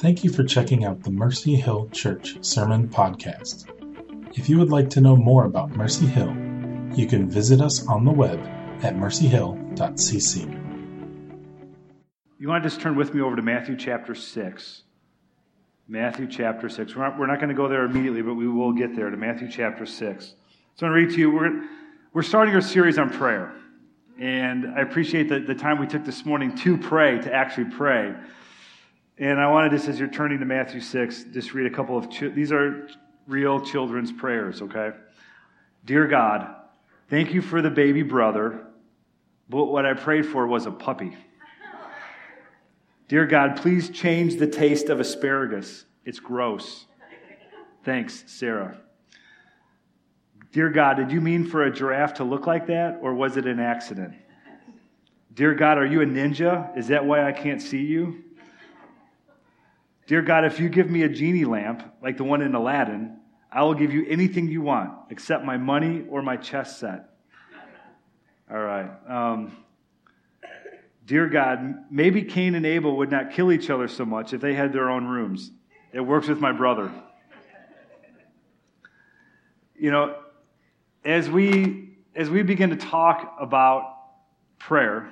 Thank you for checking out the Mercy Hill Church Sermon Podcast. If you would like to know more about Mercy Hill, you can visit us on the web at mercyhill.cc. You want to just turn with me over to Matthew chapter 6. Matthew chapter 6. We're not, we're not going to go there immediately, but we will get there to Matthew chapter 6. So I'm going to read to you. We're, we're starting our series on prayer. And I appreciate the, the time we took this morning to pray, to actually pray. And I wanted just, as you're turning to Matthew 6, just read a couple of, these are real children's prayers, okay? Dear God, thank you for the baby brother, but what I prayed for was a puppy. Dear God, please change the taste of asparagus. It's gross. Thanks, Sarah. Dear God, did you mean for a giraffe to look like that, or was it an accident? Dear God, are you a ninja? Is that why I can't see you? Dear God, if you give me a genie lamp, like the one in Aladdin, I will give you anything you want, except my money or my chess set. All right. Um, Dear God, maybe Cain and Abel would not kill each other so much if they had their own rooms. It works with my brother. You know, as we as we begin to talk about prayer,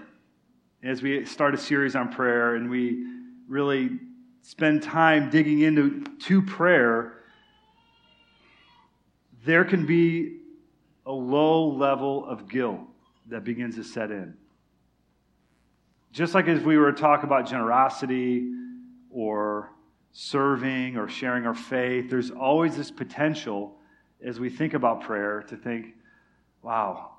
as we start a series on prayer and we really spend time digging into to prayer, there can be a low level of guilt that begins to set in. Just like as we were to talk about generosity or serving or sharing our faith, there's always this potential as we think about prayer to think, wow,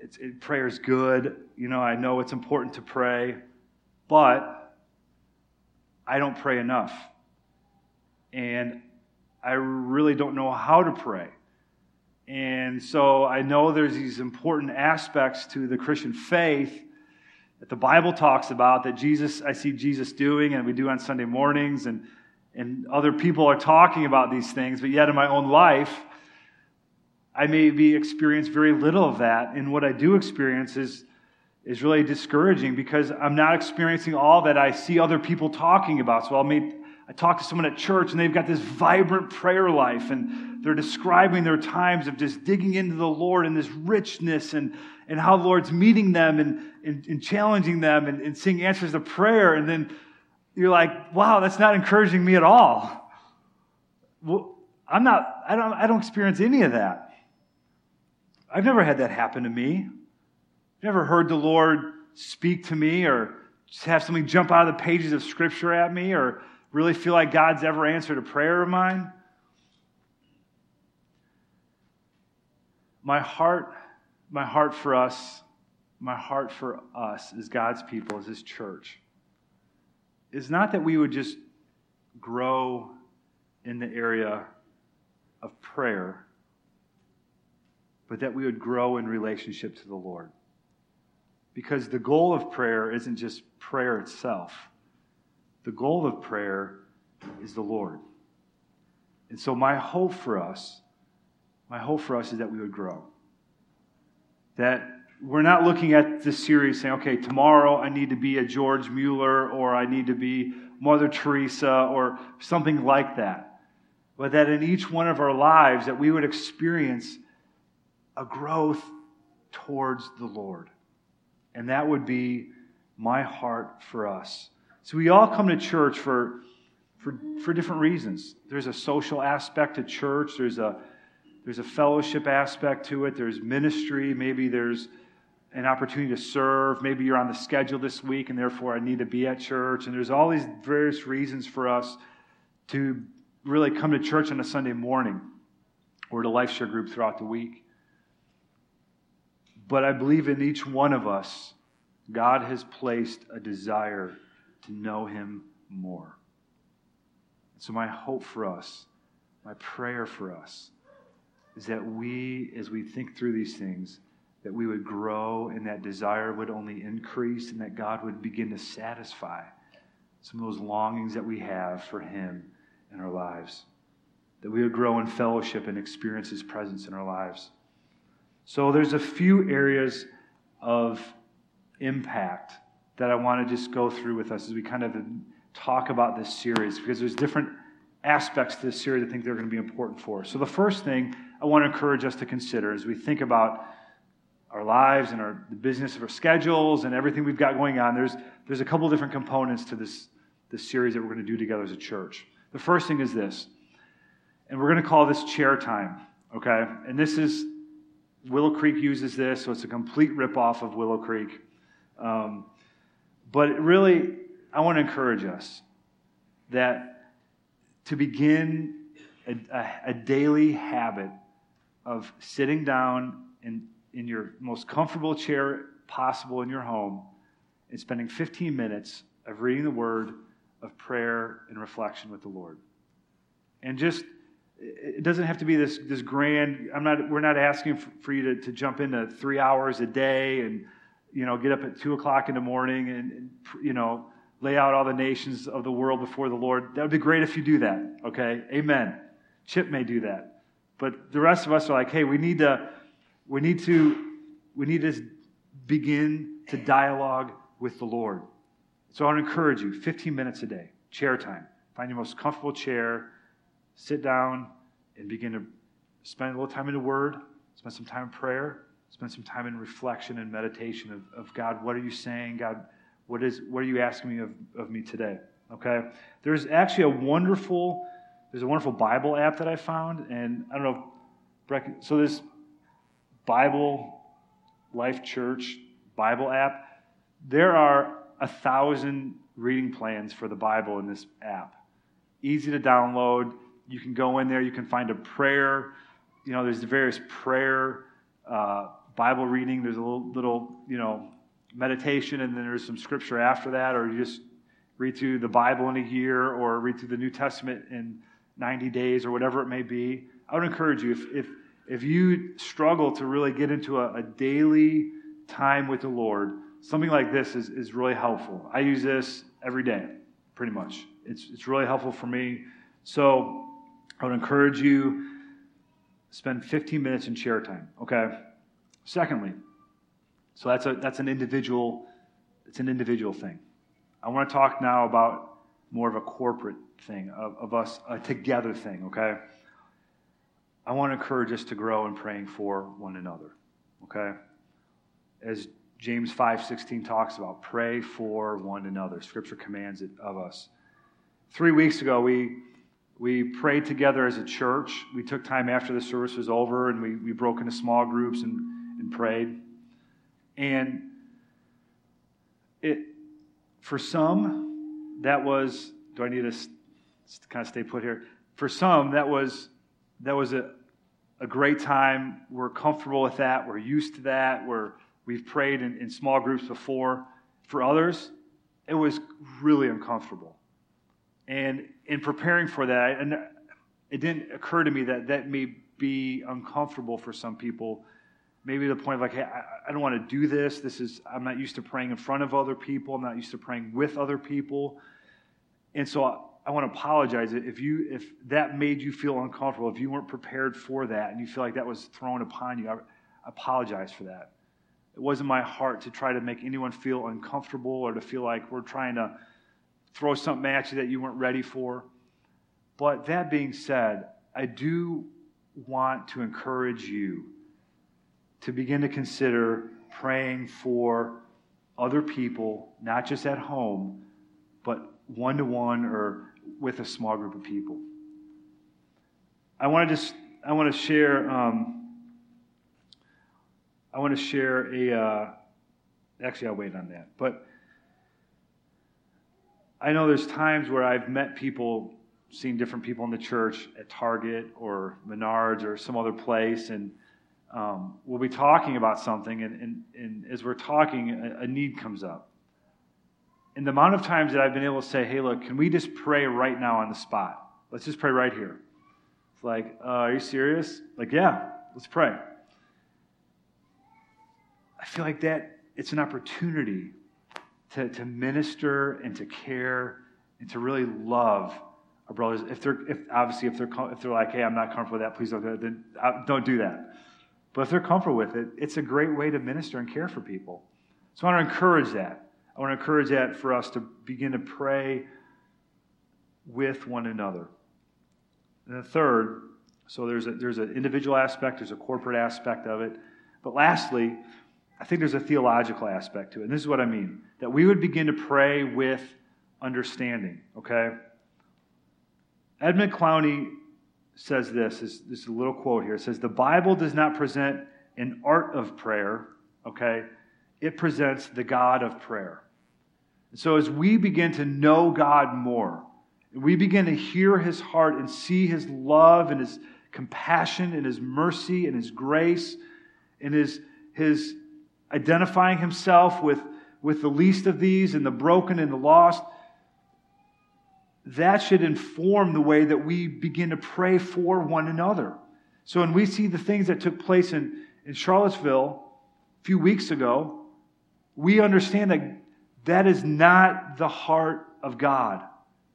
it, prayer is good. You know, I know it's important to pray, but I don't pray enough. And I really don't know how to pray. And so I know there's these important aspects to the Christian faith that the Bible talks about that Jesus, I see Jesus doing, and we do on Sunday mornings, and, and other people are talking about these things, but yet in my own life, I maybe experience very little of that. And what I do experience is, is really discouraging because I'm not experiencing all that I see other people talking about. So I'll meet, I talk to someone at church and they've got this vibrant prayer life and they're describing their times of just digging into the Lord and this richness and, and how the Lord's meeting them and, and, and challenging them and, and seeing answers to prayer. And then you're like, wow, that's not encouraging me at all. Well, I'm not, I don't, I don't experience any of that. I've never had that happen to me. Never heard the Lord speak to me or just have something jump out of the pages of Scripture at me or really feel like God's ever answered a prayer of mine. My heart, my heart for us, my heart for us as God's people, as His church, is not that we would just grow in the area of prayer but that we would grow in relationship to the Lord. Because the goal of prayer isn't just prayer itself, the goal of prayer is the Lord. And so, my hope for us, my hope for us is that we would grow. That we're not looking at this series saying, okay, tomorrow I need to be a George Mueller or I need to be Mother Teresa or something like that. But that in each one of our lives that we would experience a growth towards the Lord. And that would be my heart for us. So we all come to church for, for, for different reasons. There's a social aspect to church, there's a, there's a fellowship aspect to it, there's ministry, maybe there's an opportunity to serve. Maybe you're on the schedule this week and therefore I need to be at church. And there's all these various reasons for us to really come to church on a Sunday morning or to life share group throughout the week. But I believe in each one of us, God has placed a desire to know Him more. So, my hope for us, my prayer for us, is that we, as we think through these things, that we would grow and that desire would only increase and that God would begin to satisfy some of those longings that we have for Him in our lives. That we would grow in fellowship and experience His presence in our lives. So there's a few areas of impact that I want to just go through with us as we kind of talk about this series because there's different aspects to this series I think they're going to be important for us. So, the first thing I want to encourage us to consider as we think about our lives and our, the business of our schedules and everything we've got going on, there's, there's a couple different components to this, this series that we're going to do together as a church. The first thing is this, and we're going to call this chair time, okay? And this is, Willow Creek uses this, so it's a complete ripoff of Willow Creek. Um, but really, I want to encourage us that to begin a, a, a daily habit of sitting down in, in your most comfortable chair possible in your home and spending 15 minutes of reading the Word, of prayer, and reflection with the Lord. And just, it doesn't have to be this, this grand, I'm not, we're not asking for, you to, to jump into three hours a day and you know, get up at two o'clock in the morning and, and, you know, lay out all the nations of the world before the Lord. That would be great if you do that. Okay, Amen. Chip may do that, but the rest of us are like, hey, we need to, we need to, we need to begin to dialogue with the Lord. So I want to encourage you: 15 minutes a day, chair time. Find your most comfortable chair, sit down, and begin to spend a little time in the Word. Spend some time in prayer Spend some time in reflection and meditation of, of God, what are you saying? God, what, is, what are you asking me of, of me today? Okay? There's actually a wonderful, there's a wonderful Bible app that I found, and I don't know, so this Bible Life Church Bible app, there are a thousand reading plans for the Bible in this app. Easy to download. You can go in there, you can find a prayer. You know, there's the various prayer uh, Bible reading. There's a little, little, you know, meditation, and then there's some scripture after that, or you just read through the Bible in a year, or read through the New Testament in 90 days, or whatever it may be. I would encourage you if if if you struggle to really get into a, a daily time with the Lord, something like this is, is really helpful. I use this every day, pretty much. It's, it's really helpful for me. So I would encourage you spend 15 minutes in chair time, okay? Secondly, so that's, a, that's an individual, it's an individual thing. I want to talk now about more of a corporate thing, of, of us, a together thing, okay? I want to encourage us to grow in praying for one another, okay? As James 5:16 talks about, pray for one another. Scripture commands it of us. Three weeks ago, we we prayed together as a church. We took time after the service was over and we, we broke into small groups and and prayed. And it, for some, that was, do I need to kind of stay put here? For some, that was, that was a, a great time. We're comfortable with that. We're used to that. We're, we've prayed in, in small groups before. For others, it was really uncomfortable. And in preparing for that, and it didn't occur to me that that may be uncomfortable for some people maybe the point of like, hey, I, don't want to do this. This is, I'm not used to praying in front of other people. I'm not used to praying with other people. And so I, I want to apologize if you, if that made you feel uncomfortable, if you weren't prepared for that and you feel like that was thrown upon you, I apologize for that. It wasn't my heart to try to make anyone feel uncomfortable or to feel like we're trying to throw something at you that you weren't ready for. But that being said, I do want to encourage you to begin to consider praying for other people, not just at home, but one to one or with a small group of people. I want to just I want to share um, I want to share a uh, actually I'll wait on that, but I know there's times where I've met people, seen different people in the church at Target or Menards or some other place, and um, we'll be talking about something, and, and, and as we're talking, a, a, need comes up. And the amount of times that I've been able to say, hey, look, can we just pray right now on the spot? Let's just pray right here. It's like, uh, are you serious? Like, yeah, let's pray. I feel like that it's an opportunity to, to minister and to care and to really love our brothers. If they're, if obviously, if they're, if they're like, hey, I'm not comfortable with that, please don't do that, then uh, don't do that. But if they're comfortable with it, it's a great way to minister and care for people. So I want to encourage that. I want to encourage that for us to begin to pray with one another. And the third, so there's a, there's an individual aspect, there's a corporate aspect of it. But lastly, I think there's a theological aspect to it. And this is what I mean that we would begin to pray with understanding, okay? Edmund Clowney says this, this, this is a little quote here. It says, The Bible does not present an art of prayer, okay? It presents the God of prayer. And so as we begin to know God more, we begin to hear his heart and see his love and his compassion and his mercy and his grace and his, his identifying himself with, with the least of these and the broken and the lost, that should inform the way that we begin to pray for one another. So when we see the things that took place in, in Charlottesville a few weeks ago, we understand that that is not the heart of God.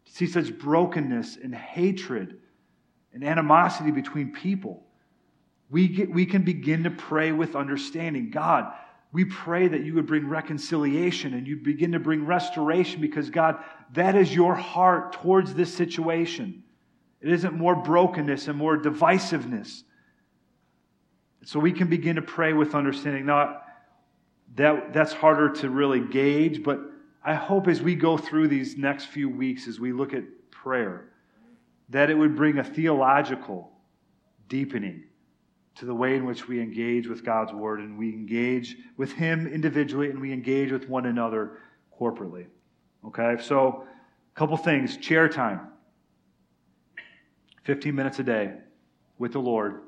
To see such brokenness and hatred and animosity between people. We, get, we can begin to pray with understanding. God, we pray that you would bring reconciliation and you'd begin to bring restoration because, God, that is your heart towards this situation. It isn't more brokenness and more divisiveness. So we can begin to pray with understanding. Now, that, that's harder to really gauge, but I hope as we go through these next few weeks, as we look at prayer, that it would bring a theological deepening to the way in which we engage with God's Word and we engage with Him individually and we engage with one another corporately. Okay, so a couple things chair time 15 minutes a day with the Lord,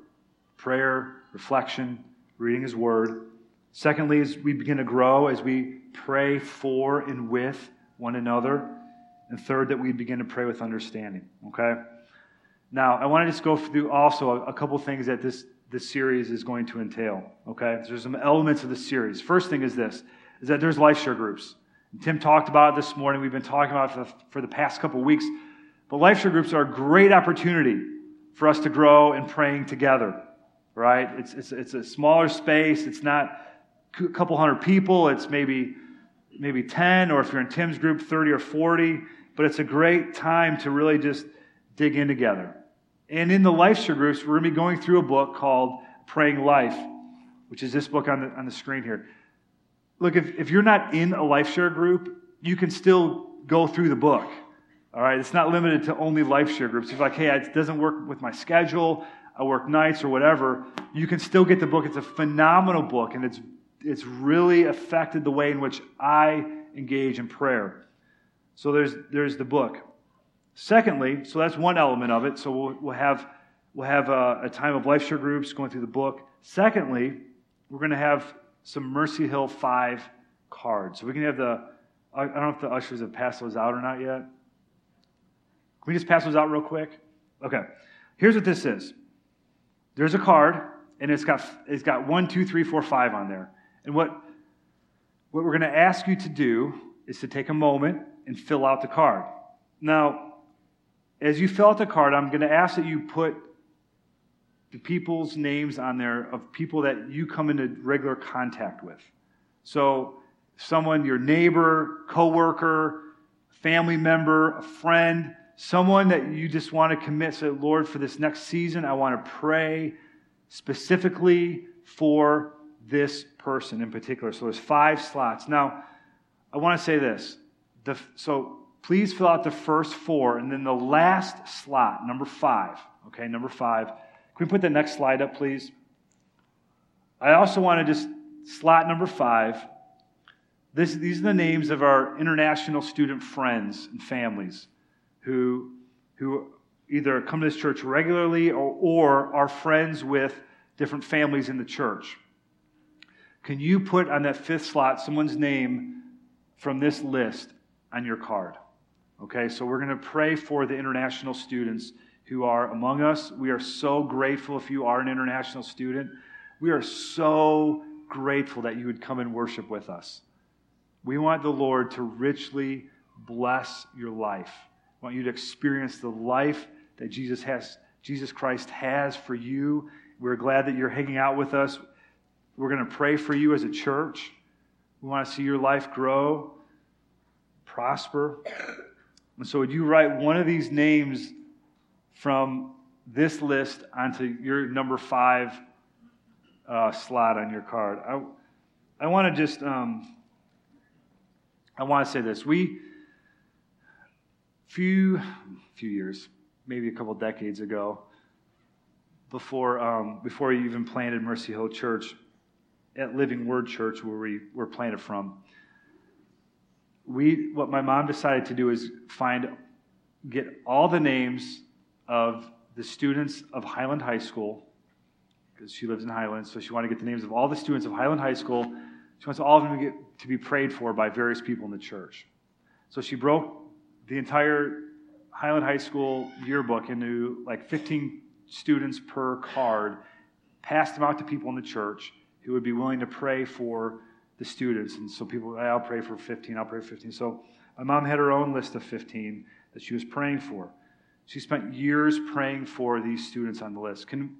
prayer, reflection, reading His Word. Secondly, as we begin to grow, as we pray for and with one another. And third, that we begin to pray with understanding. Okay? Now, I want to just go through also a, a couple things that this this series is going to entail. Okay, there's some elements of the series. First thing is this: is that there's life share groups. Tim talked about it this morning. We've been talking about it for the, for the past couple weeks. But life share groups are a great opportunity for us to grow in praying together. Right? It's it's it's a smaller space. It's not a couple hundred people. It's maybe maybe 10, or if you're in Tim's group, 30 or 40. But it's a great time to really just dig in together. And in the life share groups, we're going to be going through a book called Praying Life, which is this book on the, on the screen here. Look, if, if you're not in a life share group, you can still go through the book. All right, it's not limited to only life share groups. If you're like, hey, it doesn't work with my schedule, I work nights or whatever, you can still get the book. It's a phenomenal book, and it's, it's really affected the way in which I engage in prayer. So there's, there's the book. Secondly, so that's one element of it. So we'll, we'll have, we'll have a, a time of life share groups going through the book. Secondly, we're going to have some Mercy Hill 5 cards. So we can have the, I don't know if the ushers have passed those out or not yet. Can we just pass those out real quick? Okay. Here's what this is there's a card, and it's got, it's got one, two, three, four, five on there. And what, what we're going to ask you to do is to take a moment and fill out the card. Now, as you fill out the card, I'm going to ask that you put the people's names on there of people that you come into regular contact with. So, someone, your neighbor, coworker, family member, a friend, someone that you just want to commit. Say, Lord, for this next season, I want to pray specifically for this person in particular. So there's five slots. Now, I want to say this. The, so please fill out the first four. And then the last slot, number five. Okay, number five. Can we put the next slide up, please? I also want to just slot number five. This, these are the names of our international student friends and families who, who either come to this church regularly or, or are friends with different families in the church. Can you put on that fifth slot someone's name from this list on your card? Okay, so we're going to pray for the international students who are among us. We are so grateful if you are an international student. We are so grateful that you would come and worship with us. We want the Lord to richly bless your life. We want you to experience the life that Jesus has Jesus Christ has for you. We're glad that you're hanging out with us. We're going to pray for you as a church. We want to see your life grow. prosper. And so, would you write one of these names from this list onto your number five uh, slot on your card? I, I want to just, um, I want to say this. We, few, few years, maybe a couple decades ago, before, um, before you even planted Mercy Hill Church, at Living Word Church, where we were planted from, we, what my mom decided to do is find, get all the names of the students of Highland High School, because she lives in Highland, so she wanted to get the names of all the students of Highland High School. She wants all of them to, get, to be prayed for by various people in the church. So she broke the entire Highland High School yearbook into like 15 students per card, passed them out to people in the church who would be willing to pray for the students. And so people, I'll pray for 15, I'll pray for 15. So my mom had her own list of 15 that she was praying for. She spent years praying for these students on the list. Can,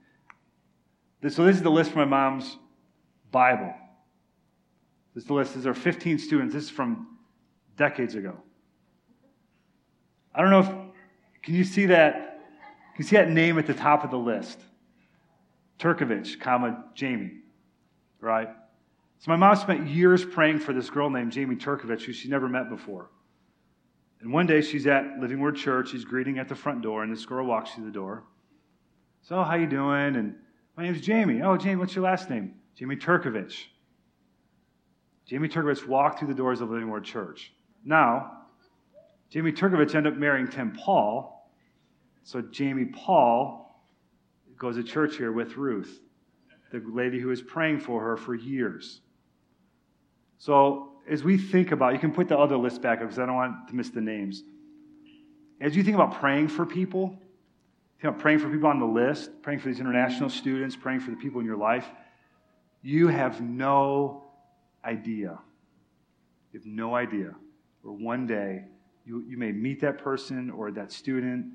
so this is the list from my mom's Bible. This is the list. These are 15 students. This is from decades ago. I don't know if, can you see that? Can you see that name at the top of the list? Turkovich, comma, Jamie, right? So my mom spent years praying for this girl named Jamie Turkovich, who she never met before. And one day she's at Living Word Church. She's greeting at the front door, and this girl walks through the door. So, how you doing? And my name's Jamie. Oh, Jamie, what's your last name? Jamie Turkovich. Jamie Turkovich walked through the doors of Living Word Church. Now, Jamie Turkovich ended up marrying Tim Paul. So Jamie Paul goes to church here with Ruth, the lady who was praying for her for years. So as we think about, you can put the other list back up because I don't want to miss the names. As you think about praying for people, think about praying for people on the list, praying for these international students, praying for the people in your life, you have no idea. You have no idea where one day you, you may meet that person or that student,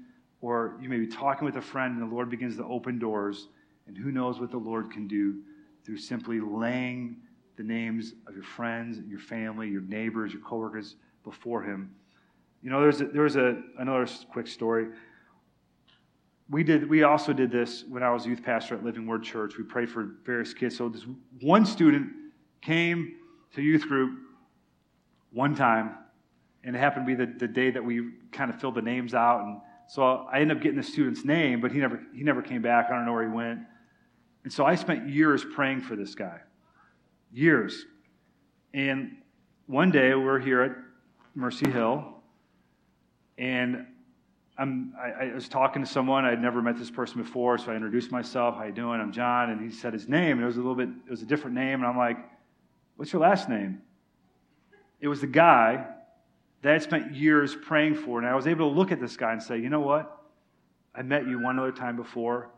or you may be talking with a friend and the Lord begins to open doors, and who knows what the Lord can do through simply laying the names of your friends, your family, your neighbors, your coworkers before Him. You know, there's a, there was a, another quick story. We did. We also did this when I was youth pastor at Living Word Church. We prayed for various kids. So this one student came to youth group one time, and it happened to be the, the day that we kind of filled the names out. And so I ended up getting the student's name, but he never he never came back. I don't know where he went. And so I spent years praying for this guy years. And one day we're here at Mercy Hill, and I'm, I, I, was talking to someone. I'd never met this person before, so I introduced myself. How you doing? I'm John. And he said his name, and it was a little bit, it was a different name. And I'm like, what's your last name? It was the guy that I spent years praying for. And I was able to look at this guy and say, you know what? I met you one other time before,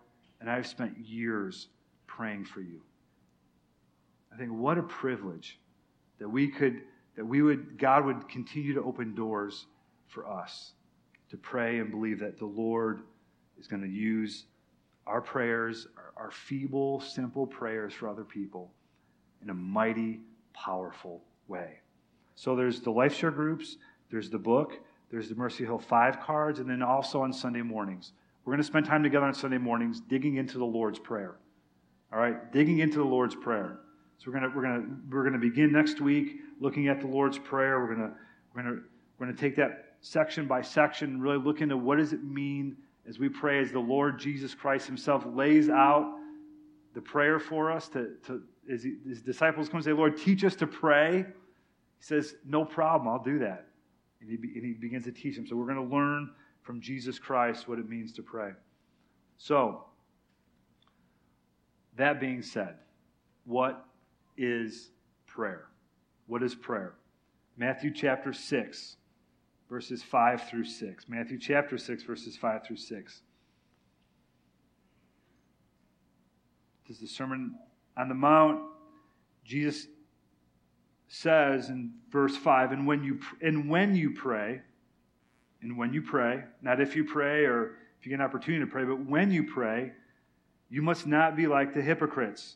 and I've spent years praying for you. I think what a privilege that we could, that we would, God would continue to open doors for us to pray and believe that the Lord is going to use our prayers, our, our feeble, simple prayers for other people in a mighty, powerful way. So there's the life share groups, there's the book, there's the Mercy Hill 5 cards, and then also on Sunday mornings. We're going to spend time together on Sunday mornings digging into the Lord's Prayer. All right? Digging into the Lord's Prayer. So we're gonna we're gonna we're gonna begin next week looking at the Lord's Prayer. We're gonna we're gonna we're gonna take that section by section and really look into what does it mean as we pray as the Lord Jesus Christ Himself lays out the prayer for us to, to as he, his disciples come and say, Lord, teach us to pray. He says, No problem, I'll do that. And he, and he begins to teach them. So we're going to learn from Jesus Christ what it means to pray. So, that being said, what is prayer. What is prayer? Matthew chapter 6, verses 5 through 6. Matthew chapter 6, verses 5 through 6. This is the Sermon on the Mount. Jesus says in verse 5 and when you and when you pray and when you pray not if you pray or if you get an opportunity to pray but when you pray you must not be like the hypocrites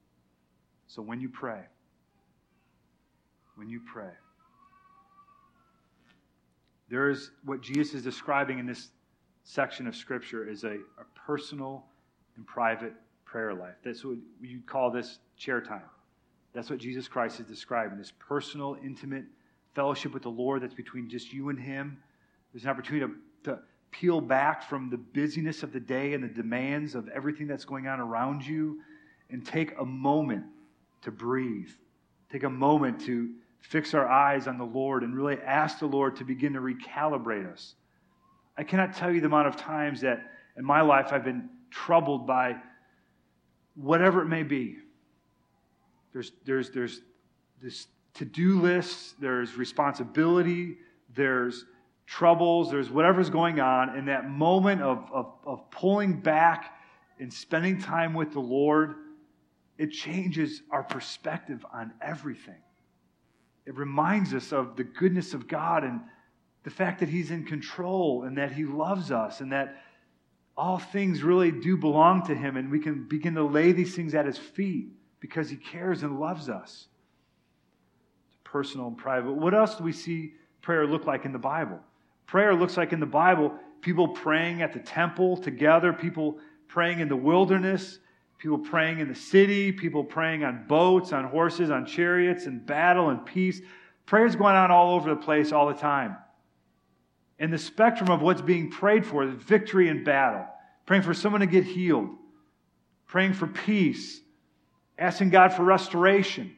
So when you pray, when you pray, there is what Jesus is describing in this section of Scripture is a, a personal and private prayer life. That's what you'd call this chair time. That's what Jesus Christ is describing this personal, intimate fellowship with the Lord that's between just you and Him. There's an opportunity to, to peel back from the busyness of the day and the demands of everything that's going on around you and take a moment to breathe. Take a moment to fix our eyes on the Lord and really ask the Lord to begin to recalibrate us. I cannot tell you the amount of times that in my life I've been troubled by whatever it may be. There's, there's, there's this to do lists, there's responsibility, there's troubles, there's whatever's going on. In that moment of, of, of pulling back and spending time with the Lord, it changes our perspective on everything. It reminds us of the goodness of God and the fact that He's in control and that He loves us and that all things really do belong to Him, and we can begin to lay these things at His feet because He cares and loves us. It's personal and private. What else do we see prayer look like in the Bible? Prayer looks like in the Bible people praying at the temple together, people praying in the wilderness, people praying in the city, people praying on boats, on horses, on chariots, in battle and peace. Prayer's going on all over the place all the time and the spectrum of what's being prayed for is victory in battle, praying for someone to get healed, praying for peace, asking God for restoration.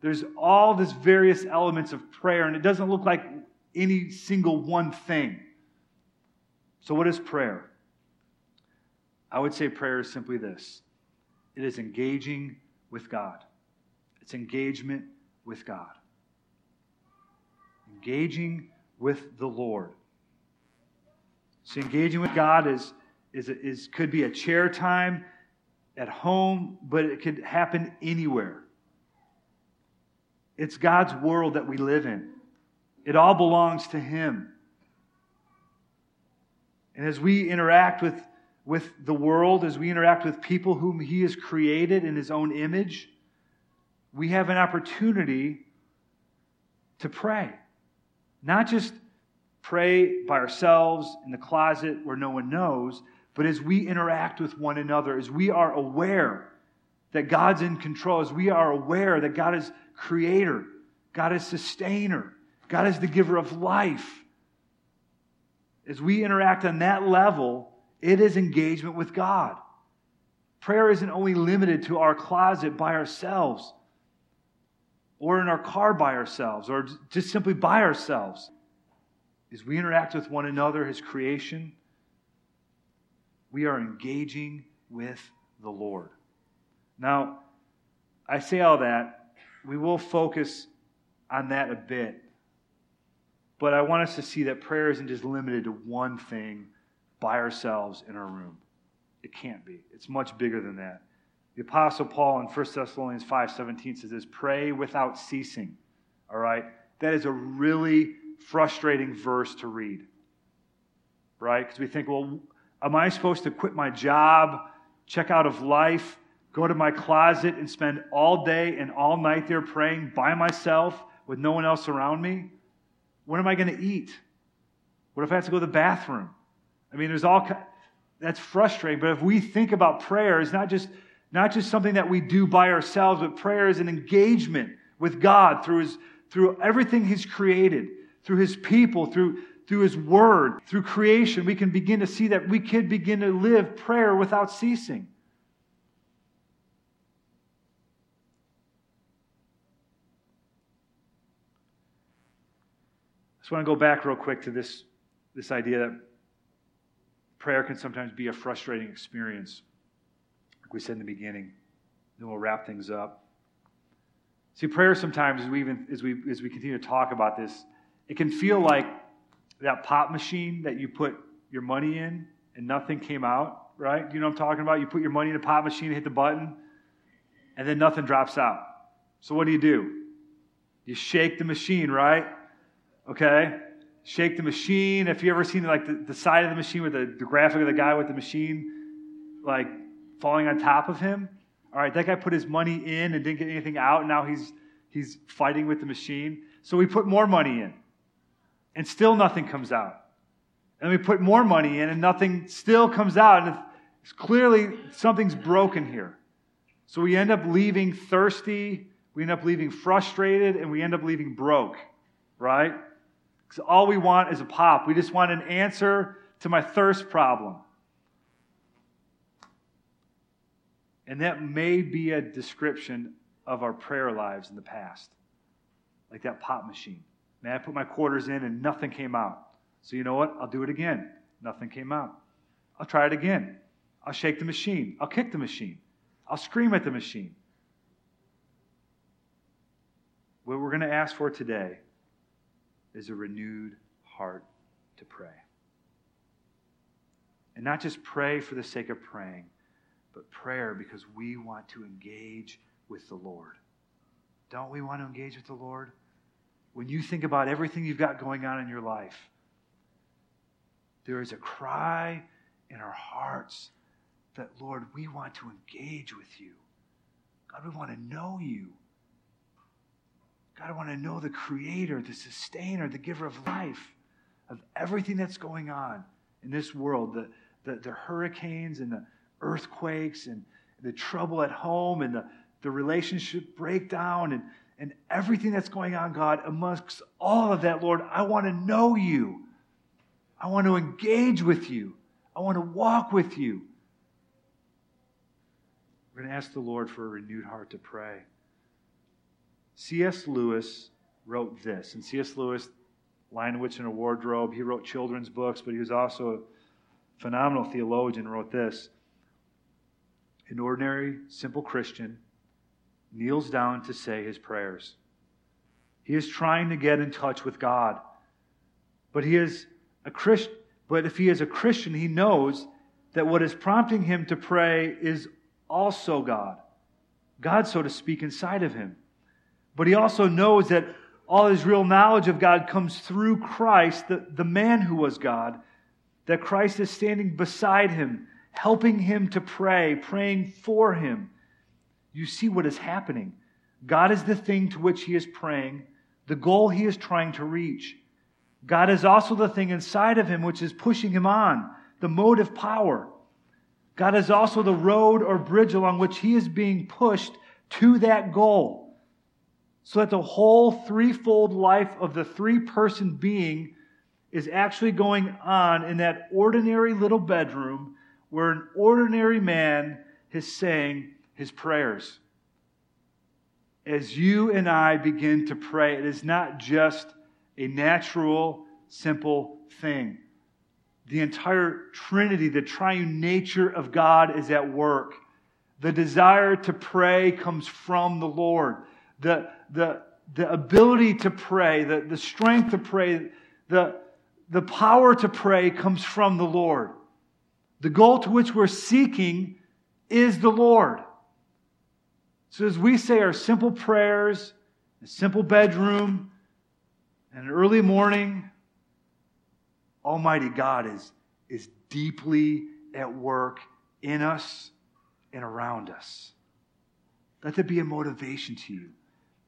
There's all these various elements of prayer, and it doesn't look like any single one thing. So, what is prayer? I would say prayer is simply this it is engaging with God, it's engagement with God. Engaging with the Lord. So engaging with God is, is, is could be a chair time at home, but it could happen anywhere. It's God's world that we live in. It all belongs to Him. And as we interact with, with the world, as we interact with people whom He has created in His own image, we have an opportunity to pray. Not just pray by ourselves in the closet where no one knows, but as we interact with one another, as we are aware that God's in control, as we are aware that God is creator, God is sustainer, God is the giver of life. As we interact on that level, it is engagement with God. Prayer isn't only limited to our closet by ourselves or in our car by ourselves or just simply by ourselves. As we interact with one another, His creation, we are engaging with the Lord. Now, I say all that. We will focus on that a bit. But I want us to see that prayer isn't just limited to one thing by ourselves in our room. It can't be. It's much bigger than that. The Apostle Paul in 1 Thessalonians 5:17 says this, pray without ceasing. All right? That is a really frustrating verse to read. Right? Because we think, well, am I supposed to quit my job, check out of life, go to my closet and spend all day and all night there praying by myself with no one else around me? What am I going to eat? What if I have to go to the bathroom? I mean, there's all that's frustrating. But if we think about prayer, it's not just not just something that we do by ourselves, but prayer is an engagement with God through, his, through everything He's created, through His people, through, through His Word, through creation. We can begin to see that we can begin to live prayer without ceasing. I just want to go back real quick to this, this idea that prayer can sometimes be a frustrating experience like we said in the beginning. Then we'll wrap things up. See, prayer sometimes, as we, even, as we, as we continue to talk about this, it can feel like that pop machine that you put your money in and nothing came out, right? You know what I'm talking about? You put your money in a pop machine, hit the button, and then nothing drops out. So what do you do? You shake the machine, right? Okay? Shake the machine. If you ever seen like the, the side of the machine with the, the graphic of the guy with the machine like falling on top of him. All right, that guy put his money in and didn't get anything out, and now he's he's fighting with the machine. So we put more money in, and still nothing comes out. And we put more money in, and nothing still comes out. And it's clearly something's broken here. So we end up leaving thirsty, we end up leaving frustrated, and we end up leaving broke, right? Because all we want is a pop. We just want an answer to my thirst problem. And that may be a description of our prayer lives in the past, like that pop machine. Man, I put my quarters in and nothing came out. So you know what? I'll do it again. Nothing came out. I'll try it again. I'll shake the machine. I'll kick the machine. I'll scream at the machine. What we're going to ask for today is a renewed heart to pray. And not just pray for the sake of praying, but prayer because we want to engage with the Lord. Don't we want to engage with the Lord? When you think about everything you've got going on in your life, there is a cry in our hearts that, Lord, we want to engage with you. God, we want to know you. God, I want to know the creator, the sustainer, the giver of life, of everything that's going on in this world the, the, the hurricanes and the earthquakes and the trouble at home and the, the relationship breakdown and, and everything that's going on, God, amongst all of that, Lord, I want to know you. I want to engage with you. I want to walk with you. We're going to ask the Lord for a renewed heart to pray. C.S. Lewis wrote this, and C.S. Lewis, Lion, Witch, in a Wardrobe, he wrote children's books, but he was also a phenomenal theologian, wrote this. An ordinary, simple Christian kneels down to say his prayers. He is trying to get in touch with God. But he is a Christian, but if he is a Christian, he knows that what is prompting him to pray is also God. God, so to speak, inside of him. But he also knows that all his real knowledge of God comes through Christ, the, the man who was God, that Christ is standing beside him, helping him to pray, praying for him. You see what is happening. God is the thing to which he is praying, the goal he is trying to reach. God is also the thing inside of him which is pushing him on, the motive power. God is also the road or bridge along which he is being pushed to that goal. So that the whole threefold life of the three person being is actually going on in that ordinary little bedroom where an ordinary man is saying his prayers. As you and I begin to pray, it is not just a natural, simple thing. The entire Trinity, the triune nature of God is at work. The desire to pray comes from the Lord. The, the, the ability to pray, the, the strength to pray, the, the power to pray comes from the Lord. The goal to which we're seeking is the Lord. So as we say our simple prayers, a simple bedroom, and an early morning, Almighty God is, is deeply at work in us and around us. Let that be a motivation to you.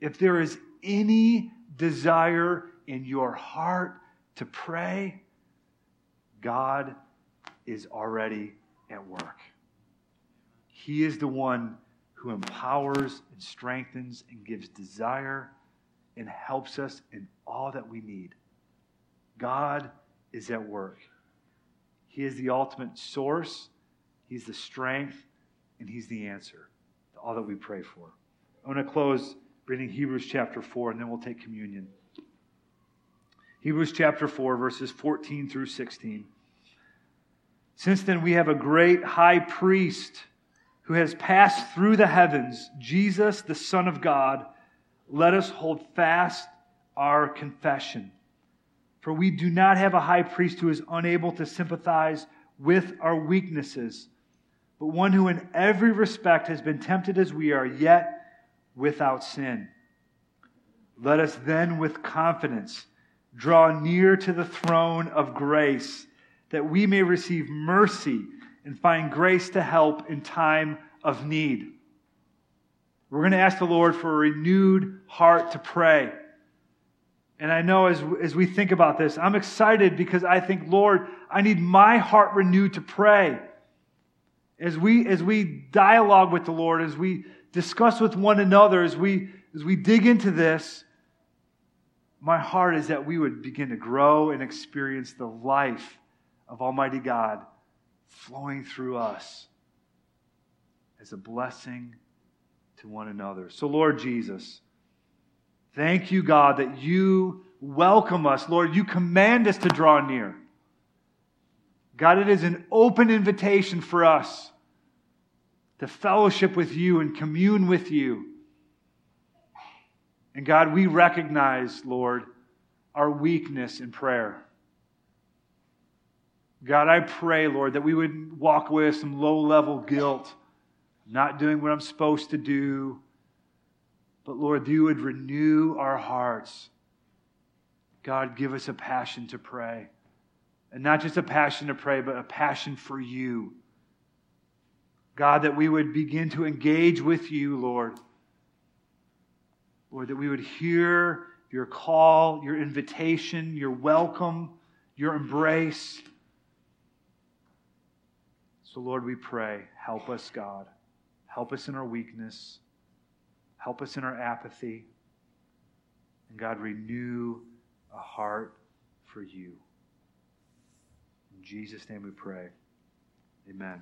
If there is any desire in your heart to pray, God is already at work. He is the one who empowers and strengthens and gives desire and helps us in all that we need. God is at work. He is the ultimate source, He's the strength, and He's the answer to all that we pray for. I want to close reading Hebrews chapter 4, and then we'll take communion. Hebrews chapter 4, verses 14 through 16. Since then, we have a great high priest who has passed through the heavens, Jesus, the Son of God. Let us hold fast our confession. For we do not have a high priest who is unable to sympathize with our weaknesses, but one who in every respect has been tempted as we are, yet without sin. Let us then with confidence draw near to the throne of grace, that we may receive mercy and find grace to help in time of need. We're going to ask the Lord for a renewed heart to pray. And I know as, as we think about this, I'm excited because I think, Lord, I need my heart renewed to pray. As we, as we dialogue with the Lord, as we discuss with one another, as we, as we dig into this, my heart is that we would begin to grow and experience the life of Almighty God flowing through us as a blessing to one another. So, Lord Jesus, thank you, God, that you welcome us. Lord, you command us to draw near. God, it is an open invitation for us to fellowship with you and commune with you. And God, we recognize, Lord, our weakness in prayer. God, I pray, Lord, that we would walk away with some low level guilt, not doing what I'm supposed to do. But Lord, you would renew our hearts. God, give us a passion to pray. And not just a passion to pray, but a passion for you. God, that we would begin to engage with you, Lord. Lord, that we would hear your call, your invitation, your welcome, your embrace. So, Lord, we pray, help us, God. Help us in our weakness. Help us in our apathy. And God, renew a heart for you. In Jesus' name we pray. Amen.